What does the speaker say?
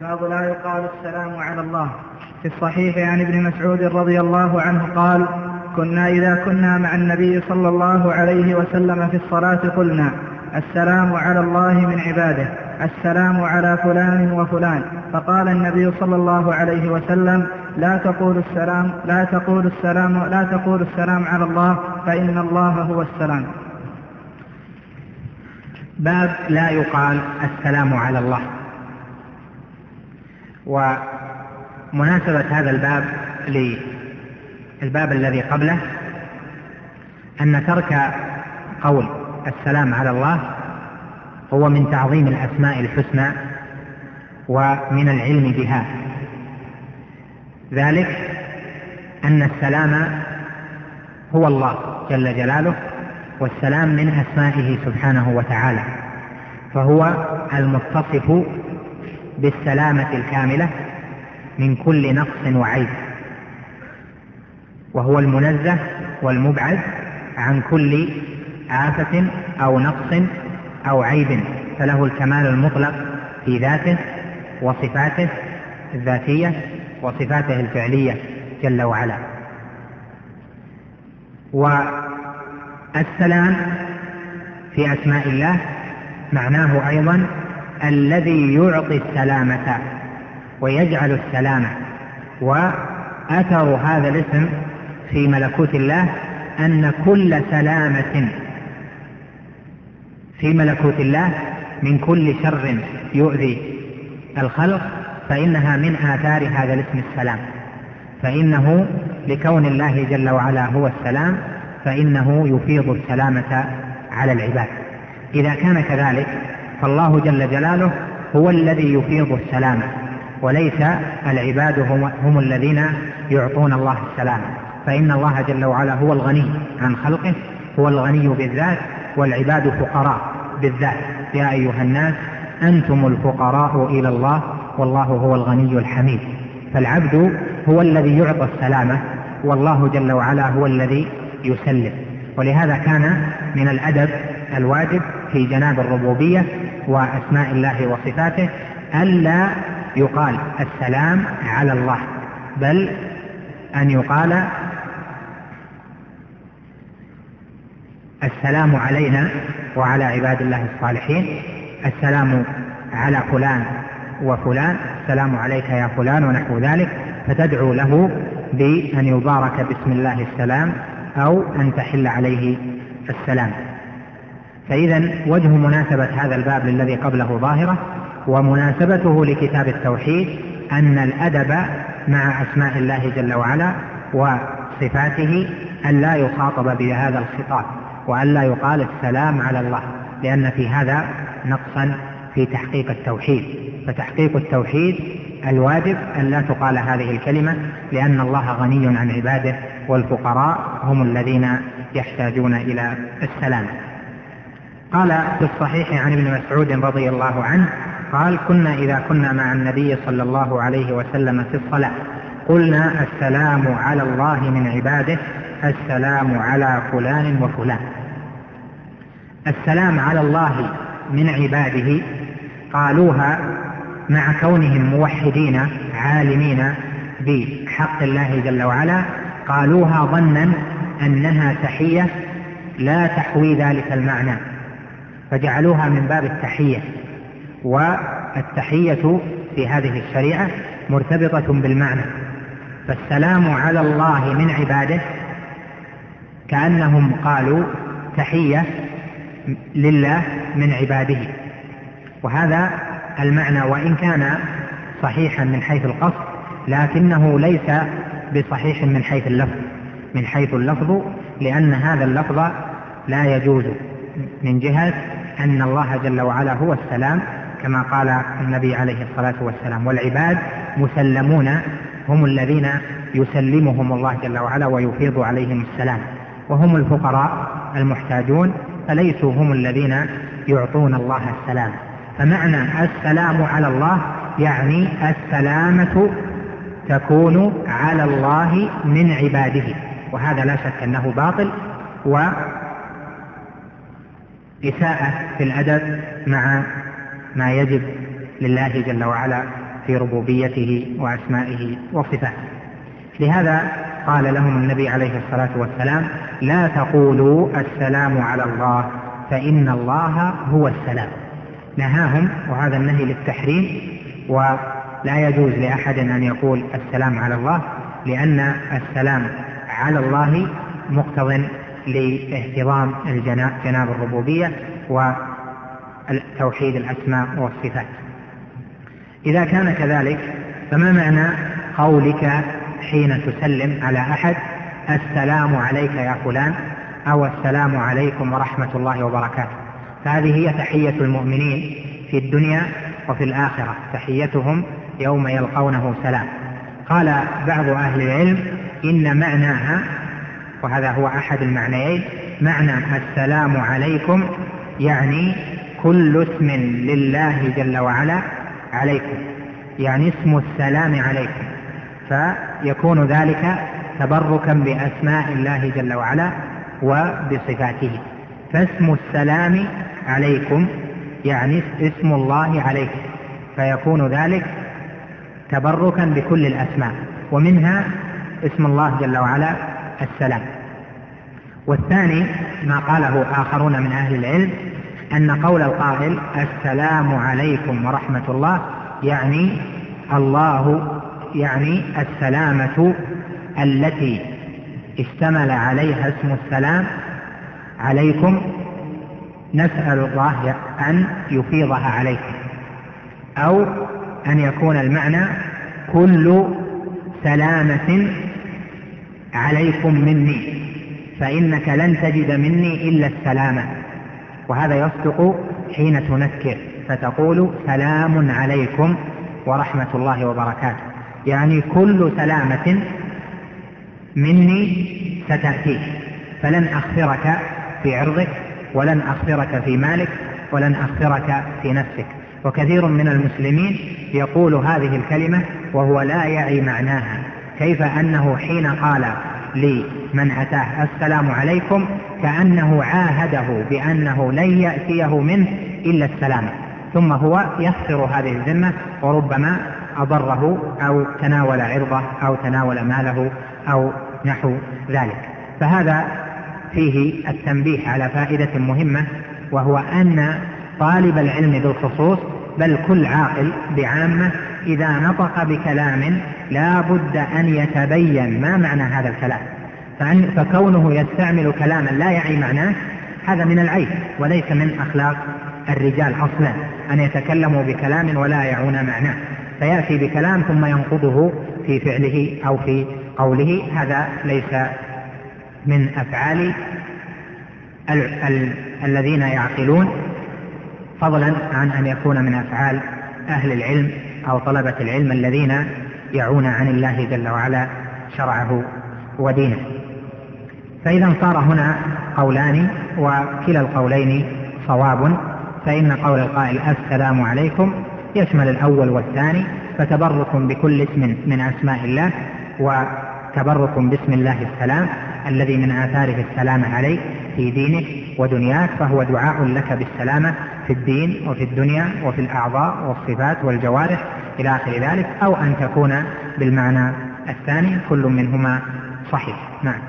باب لا يقال السلام على الله. في الصحيح عن ابن مسعود رضي الله عنه قال كنا إذا كنا مع النبي صلى الله عليه وسلم في الصلاة قلنا السلام على الله من عباده السلام على فلان وفلان. فقال النبي صلى الله عليه وسلم لا تقول السلام لا تقول السلام لا تقول السلام على الله فإن الله هو السلام. باب لا يقال السلام على الله. ومناسبة هذا الباب للباب الذي قبله أن ترك قول السلام على الله هو من تعظيم الأسماء الحسنى ومن العلم بها. ذلك أن السلام هو الله جل جلاله والسلام من أسمائه سبحانه وتعالى فهو المتصف بالسلامة الكاملة من كل نقص وعيب. وهو المنزه والمبعد عن كل آفة أو نقص أو عيب فله الكمال المطلق في ذاته وصفاته الذاتية وصفاته الفعلية جل وعلا. والسلام في أسماء الله معناه أيضا الذي يعطي السلامة ويجعل السلامة. وأثر هذا الاسم في ملكوت الله أن كل سلامة في ملكوت الله من كل شر يؤذي الخلق فإنها من آثار هذا الاسم السلام. فإنه لكون الله جل وعلا هو السلام فإنه يفيض السلامة على العباد. إذا كان كذلك فالله جل جلاله هو الذي يفيض السلامة وليس العباد هم, هم الذين يعطون الله السلامة فإن الله جل وعلا هو الغني عن خلقه هو الغني بالذات والعباد فقراء بالذات. يا أيها الناس أنتم الفقراء إلى الله والله هو الغني الحميد. فالعبد هو الذي يعطى السلامة والله جل وعلا هو الذي يسلم. ولهذا كان من الأدب الواجب في جناب الربوبية وأسماء الله وصفاته ألا يقال السلام على الله بل أن يقال السلام علينا وعلى عباد الله الصالحين السلام على فلان وفلان السلام عليك يا فلان ونحو ذلك فتدعو له بأن يبارك بسم الله السلام أو أن تحل عليه السلام. فإذا وجه مناسبة هذا الباب للذي قبله ظاهرة ومناسبته لكتاب التوحيد أن الأدب مع أسماء الله جل وعلا وصفاته أن لا يخاطب بهذا الخطاب وأن لا يقال السلام على الله لأن في هذا نقصا في تحقيق التوحيد. فتحقيق التوحيد الواجب أن لا تقال هذه الكلمة لأن الله غني عن عباده والفقراء هم الذين يحتاجون إلى السلام. قال في الصحيح عن ابن مسعود رضي الله عنه قال كنا إذا كنا مع النبي صلى الله عليه وسلم في الصلاة قلنا السلام على الله من عباده السلام على فلان وفلان. السلام على الله من عباده قالوها مع كونهم موحدين عالمين بحق الله جل وعلا قالوها ظنا أنها تحية لا تحوي ذلك المعنى. فجعلوها من باب التحية. والتحية في هذه الشريعة مرتبطة بالمعنى. فالسلام على الله من عباده كأنهم قالوا تحية لله من عباده. وهذا المعنى وإن كان صحيحا من حيث القصد لكنه ليس بصحيح من حيث اللفظ. من حيث اللفظ لأن هذا اللفظ لا يجوز من جهة أن الله جل وعلا هو السلام كما قال النبي عليه الصلاة والسلام والعباد مسلمون هم الذين يسلمهم الله جل وعلا ويفيض عليهم السلام. وهم الفقراء المحتاجون فليسوا هم الذين يعطون الله السلام. فمعنى السلام على الله يعني السلامة تكون على الله من عباده وهذا لا شك أنه باطل وإساءة في الأدب مع ما يجب لله جل وعلا في ربوبيته وأسمائه وصفاته. لهذا قال لهم النبي عليه الصلاة والسلام لا تقولوا السلام على الله فإن الله هو السلام. نهاهم وهذا النهي للتحريم ولا يجوز لأحد أن يقول السلام على الله لأن السلام على الله مقتض لاهتضام جناب الربوبية وتوحيد الأسماء والصفات. إذا كان كذلك فما معنى قولك حين تسلم على أحد السلام عليك يا فلان أو السلام عليكم ورحمة الله وبركاته؟ فهذه هي تحية المؤمنين في الدنيا وفي الآخرة. تحيتهم يوم يلقونه سلام. قال بعض أهل العلم إن معناها وهذا هو أحد المعنيين. معنى السلام عليكم يعني كل اسم لله جل وعلا عليكم يعني اسم السلام عليكم. فيكون ذلك تبركا بأسماء الله جل وعلا وبصفاته. فاسم السلام عليكم يعني اسم الله عليكم فيكون ذلك تبركا بكل الأسماء ومنها اسم الله جل وعلا السلام. والثاني ما قاله آخرون من أهل العلم أن قول القائل السلام عليكم ورحمة الله يعني الله يعني السلامة التي اشتمل عليها اسم السلام عليكم نسأل الله أن يفيضها عليكم أو أن يكون المعنى كل سلامة عليكم مني فإنك لن تجد مني إلا السلامة وهذا يصدق حين تنكر فتقول سلام عليكم ورحمة الله وبركاته. يعني كل سلامة مني ستأتيك فلن أخسرك في عرضك ولن أخسرك في مالك ولن أخسرك في نفسك. وكثير من المسلمين يقول هذه الكلمة وهو لا يعي معناها. كيف أنه حين قال لمن أتاه السلام عليكم كأنه عاهده بأنه لن يأتيه منه إلا السلامة ثم هو يخسر هذه الذمة وربما أضره أو تناول عرضه أو تناول ماله أو نحو ذلك. فهذا فيه التنبيه على فائدة مهمة وهو أن طالب العلم بالخصوص بل كل عاقل بعامة إذا نطق بكلام لا بد أن يتبين ما معنى هذا الكلام. فكونه يستعمل كلاما لا يعي معناه هذا من العيب وليس من أخلاق الرجال أصلا أن يتكلموا بكلام ولا يعون معناه. فيأتي بكلام ثم ينقضه في فعله أو في قوله هذا ليس من أفعال ال ال الذين يعقلون. فضلا عن أن يكون من أفعال أهل العلم. أو طلبة العلم الذين يعون عن الله جل وعلا شرعه ودينه. فإذا صار هنا قولان وكلا القولين صواب فإن قول القائل السلام عليكم يشمل الأول والثاني فتبرك بكل اسم من أسماء الله وتبرك باسم الله السلام الذي من آثاره السلام عليك في دينك ودنياك فهو دعاء لك بالسلامة في الدين وفي الدنيا وفي الأعضاء والصفات والجوارح إلى آخر ذلك أو أن تكون بالمعنى الثاني كل منهما صحيح. نعم.